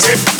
Tip.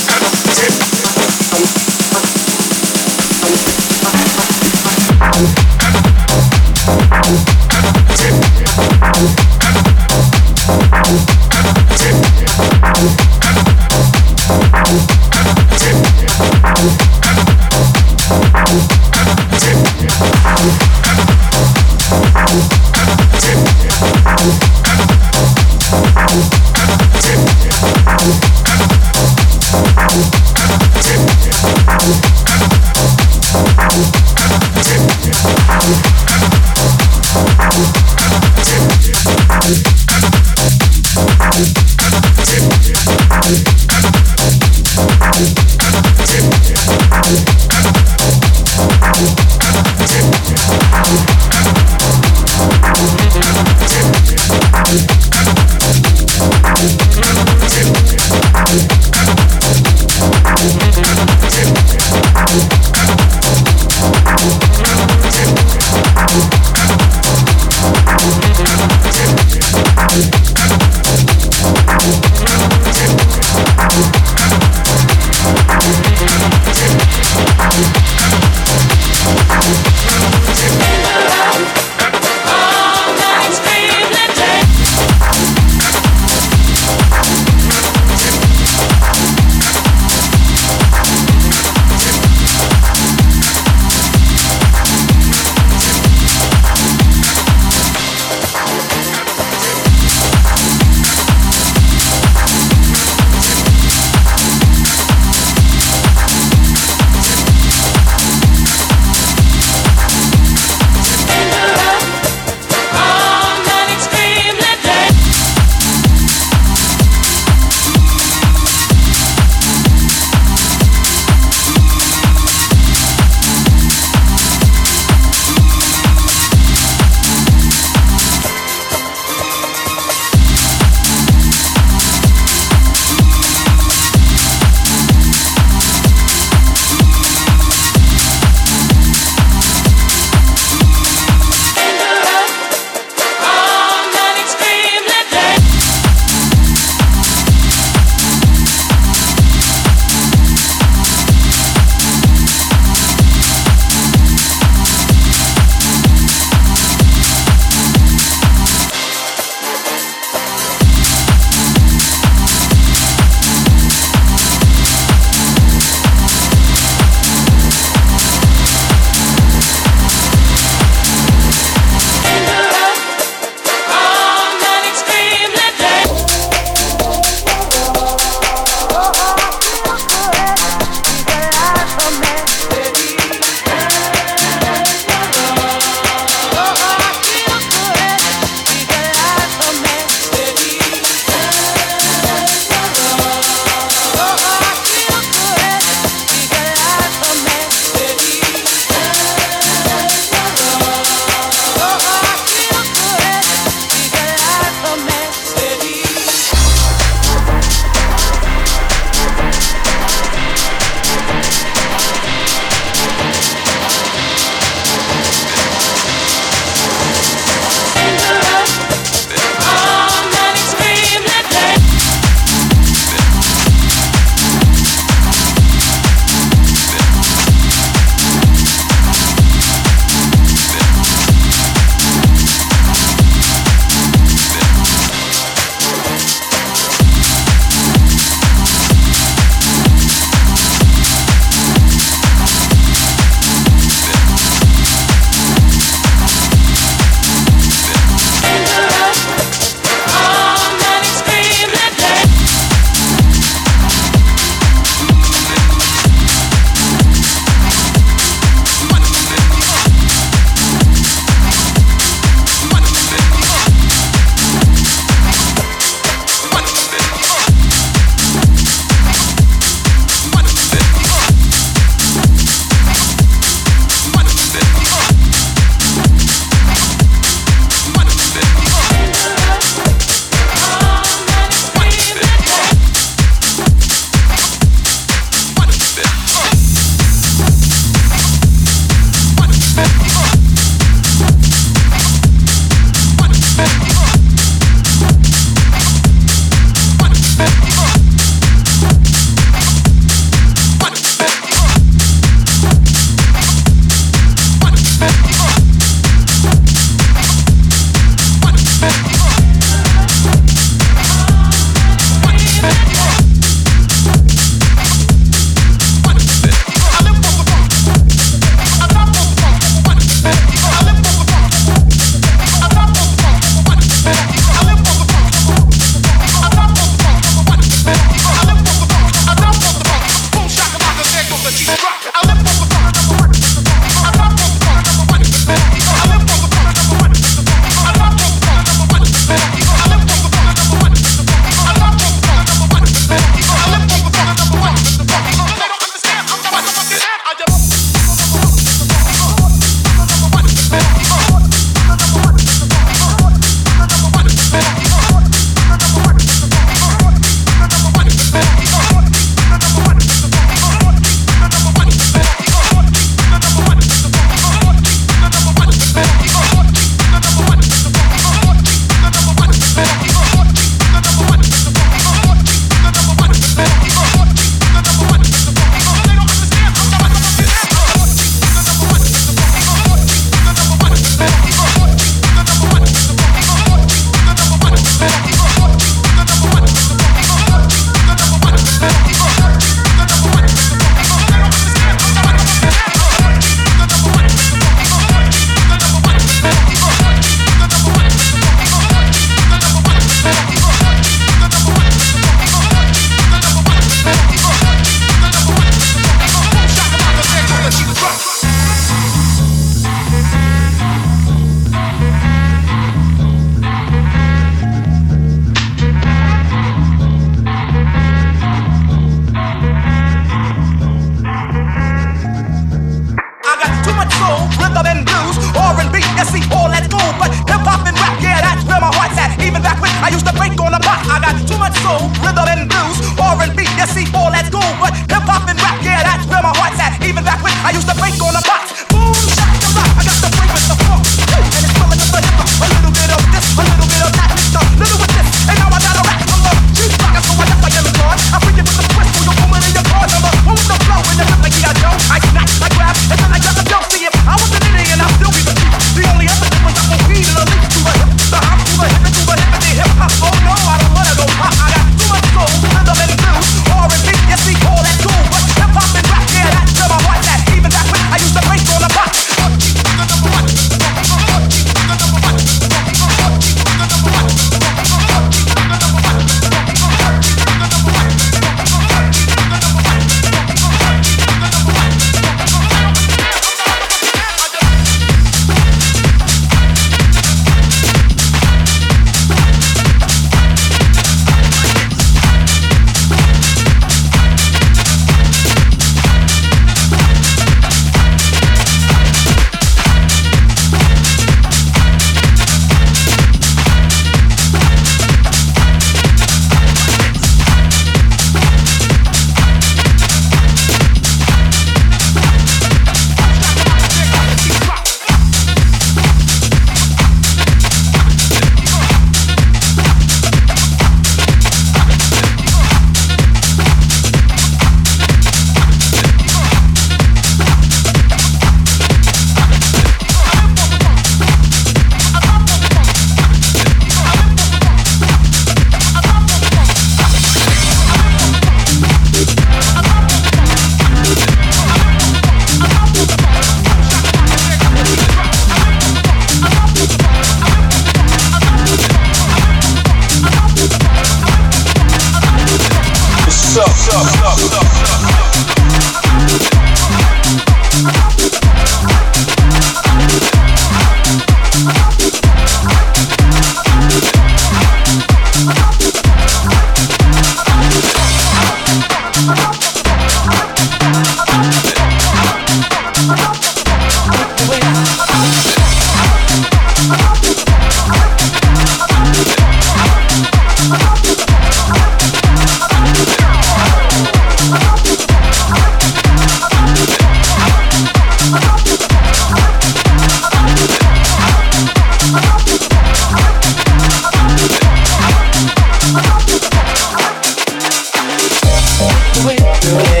Tongue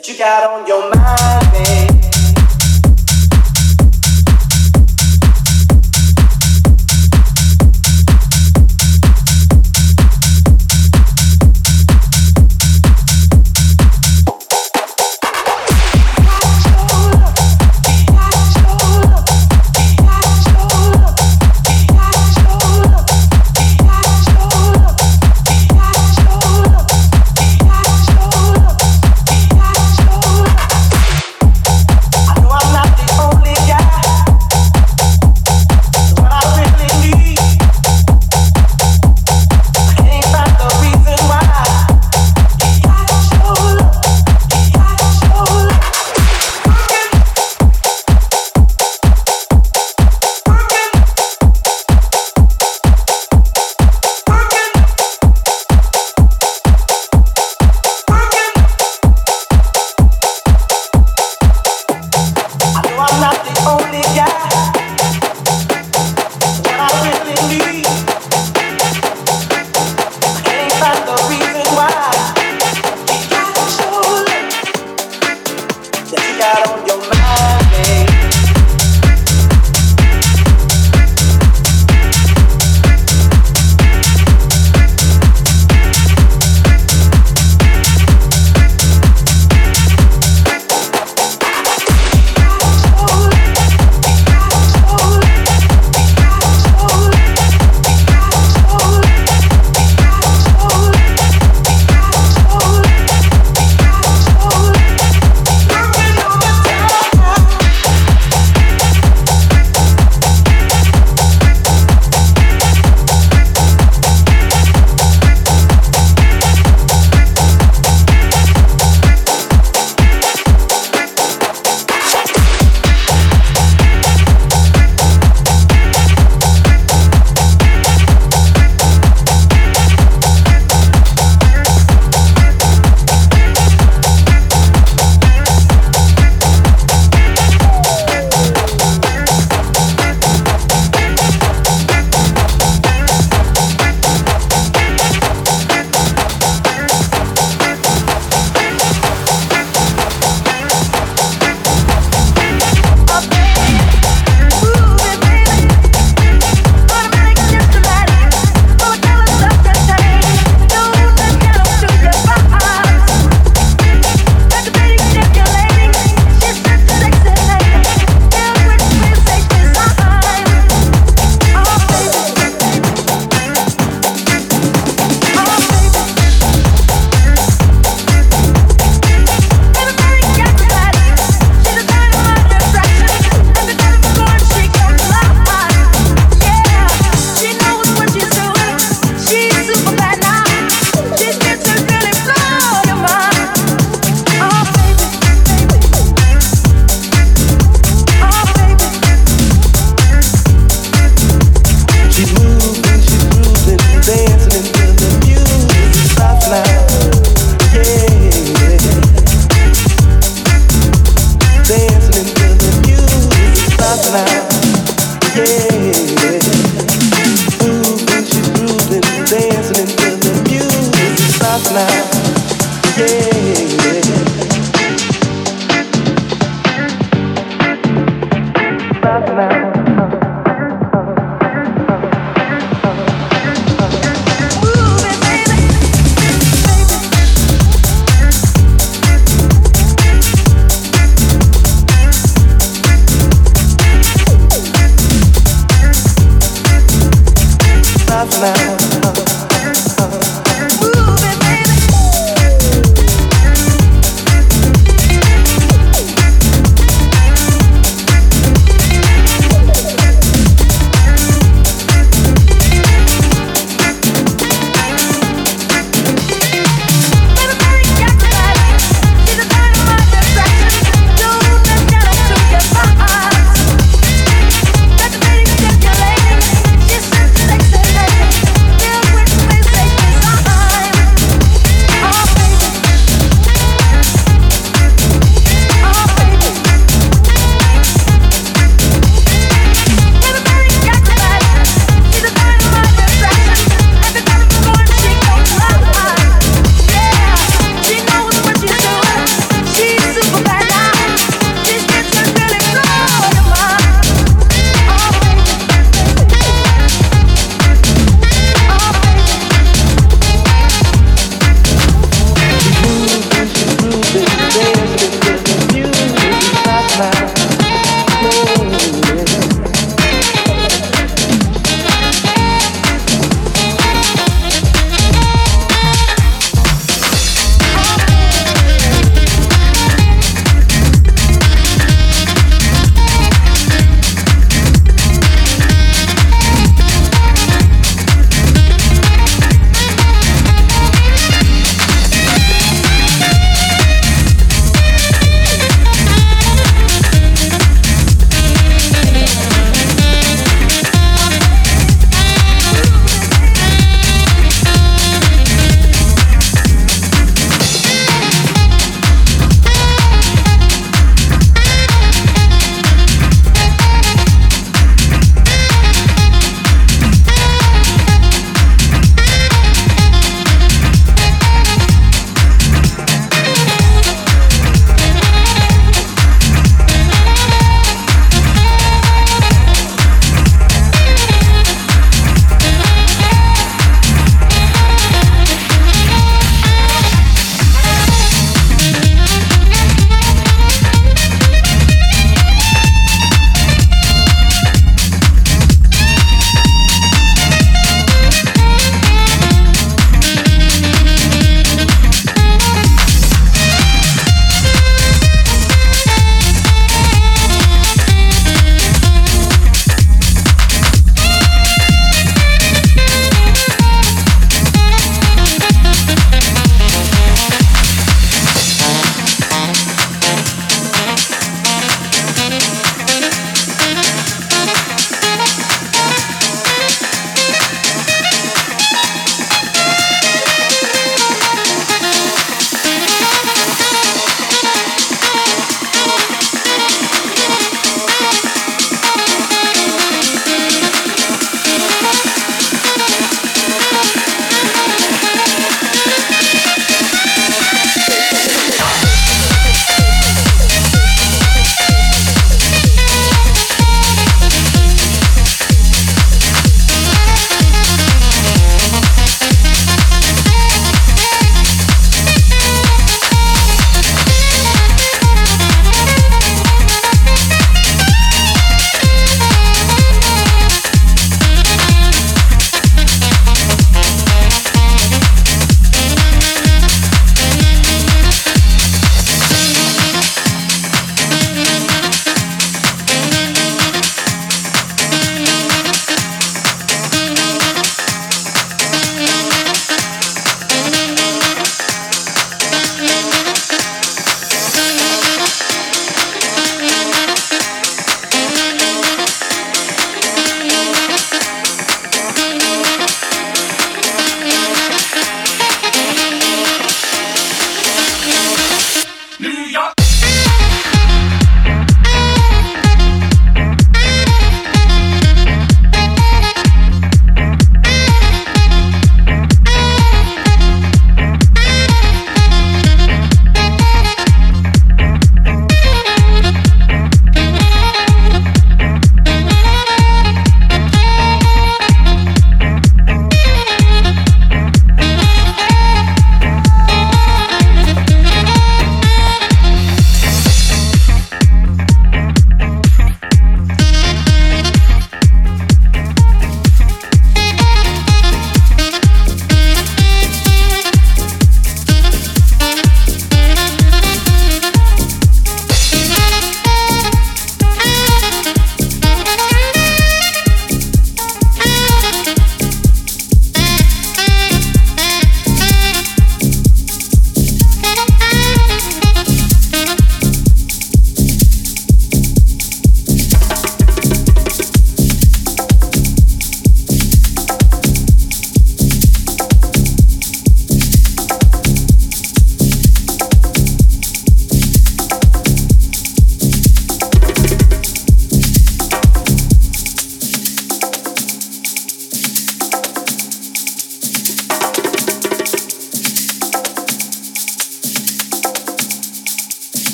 that you got on your mind, babe.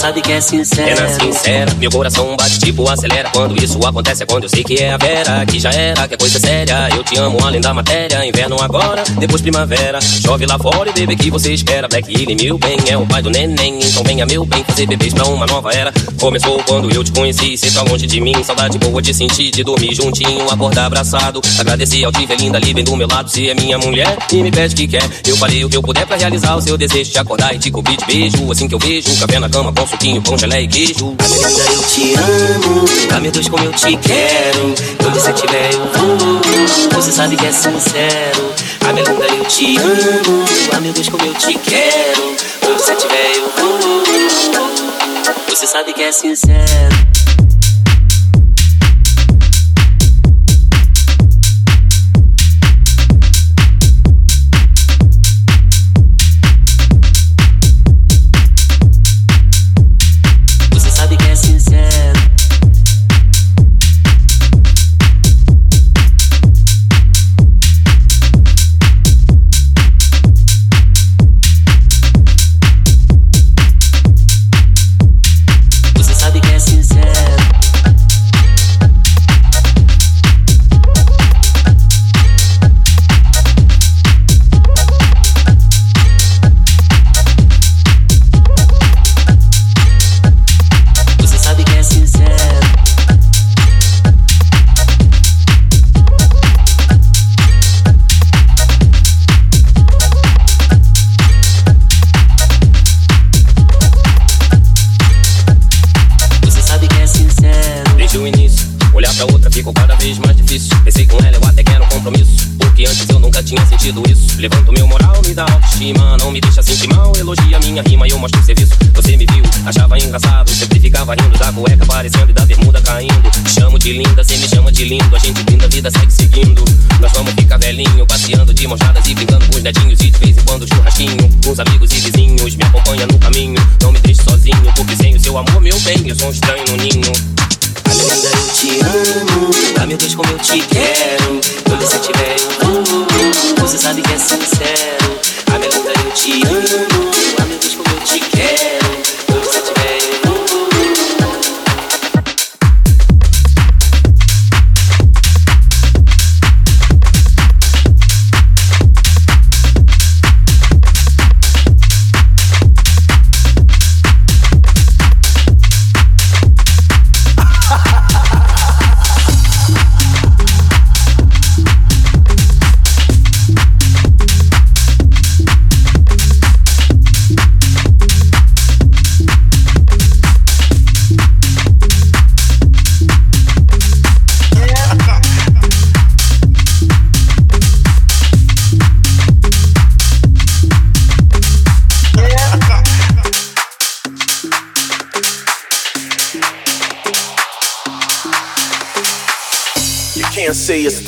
Sabe que é sincero. É na sincera, meu coração bate tipo acelera. Quando isso acontece é quando eu sei que é a Vera. Que já era, que é coisa séria. Eu te amo além da matéria. Inverno agora, depois primavera. Chove lá fora e bebê que você espera. Black Hill, meu bem, é o pai do neném. Então venha, meu bem, fazer bebês pra uma nova era. Começou quando eu te conheci, cê tá longe de mim. Saudade boa de sentir, de dormir juntinho, acordar abraçado. Agradeci ao Tive linda ali do meu lado. Se é minha mulher e me pede que quer. Eu falei o que eu puder pra realizar o seu desejo de acordar e te cobrir de beijo. Assim que eu vejo, café na cama com suquinho, bom gelé e queijo. A eu te amo, ah meu Deus como eu te quero. Onde você tiver eu vou, você sabe que é sincero. A eu te amo, ah meu Deus como eu te quero. Onde você tiver eu vou, você sabe que é sincero. Pensei com ela, eu até quero um compromisso. Porque antes eu nunca tinha sentido isso. Levanto meu moral, me dá autoestima. Não me deixa sentir mal, elogia minha rima e eu mostro o serviço. Você me viu, achava engraçado. Sempre ficava rindo da cueca aparecendo e da bermuda caindo. Chamo de linda, cê me chama de lindo. A gente linda, a vida segue seguindo. Nós vamos ficar velhinho, passeando de mojadas e brincando com os netinhos. E de vez em quando churrasquinho. Com os amigos e vizinhos, me acompanha no caminho. Não me deixe sozinho, porque sem o seu amor, meu bem, eu sou um estranho no ninho te amo. Ah, meu Deus, como eu te quero. Onde você estiver, eu vou. Você sabe que é sincero.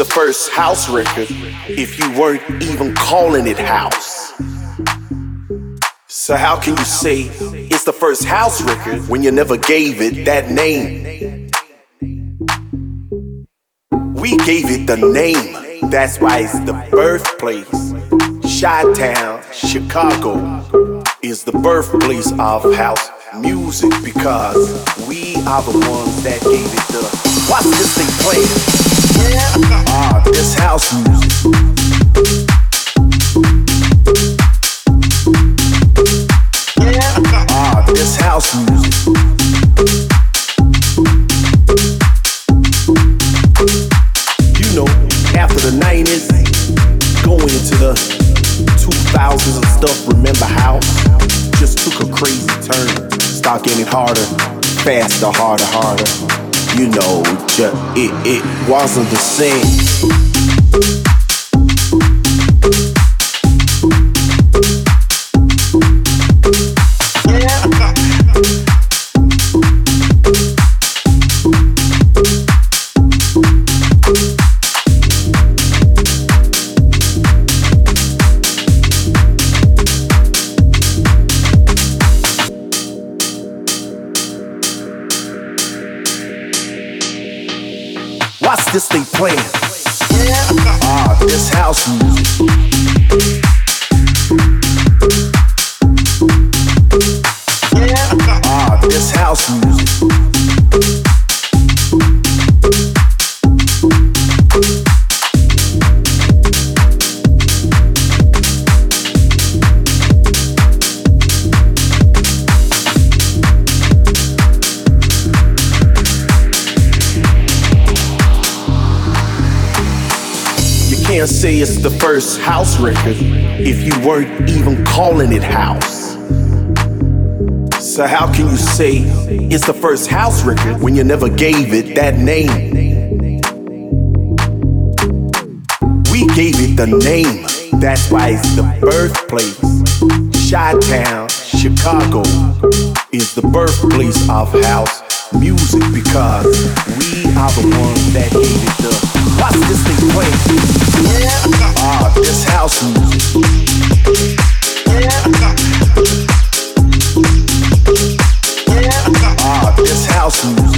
First house record if you weren't even calling it house? So, how can you say it's the first house record when you never gave it that name? We gave it the name, that's why it's the birthplace. Chi Town, Chicago is the birthplace of house music because we are the ones that gave it the. Watch this thing play. Ah, this house music. Ah, this house music. You know, after the 90s, going into the 2000s and stuff, remember how? Just took a crazy turn. Start getting harder, faster, harder, harder you know, it, it wasn't the same. This thing playing. Ah, this house music. Ah, can't say it's the first house record if you weren't even calling it house. So, how can you say it's the first house record when you never gave it that name? We gave it the name, that's why it's the birthplace. Chi Town, Chicago is the birthplace of house music because we are the ones that gave it the. Watch this thing play. Ah, this house music. Ah, this house.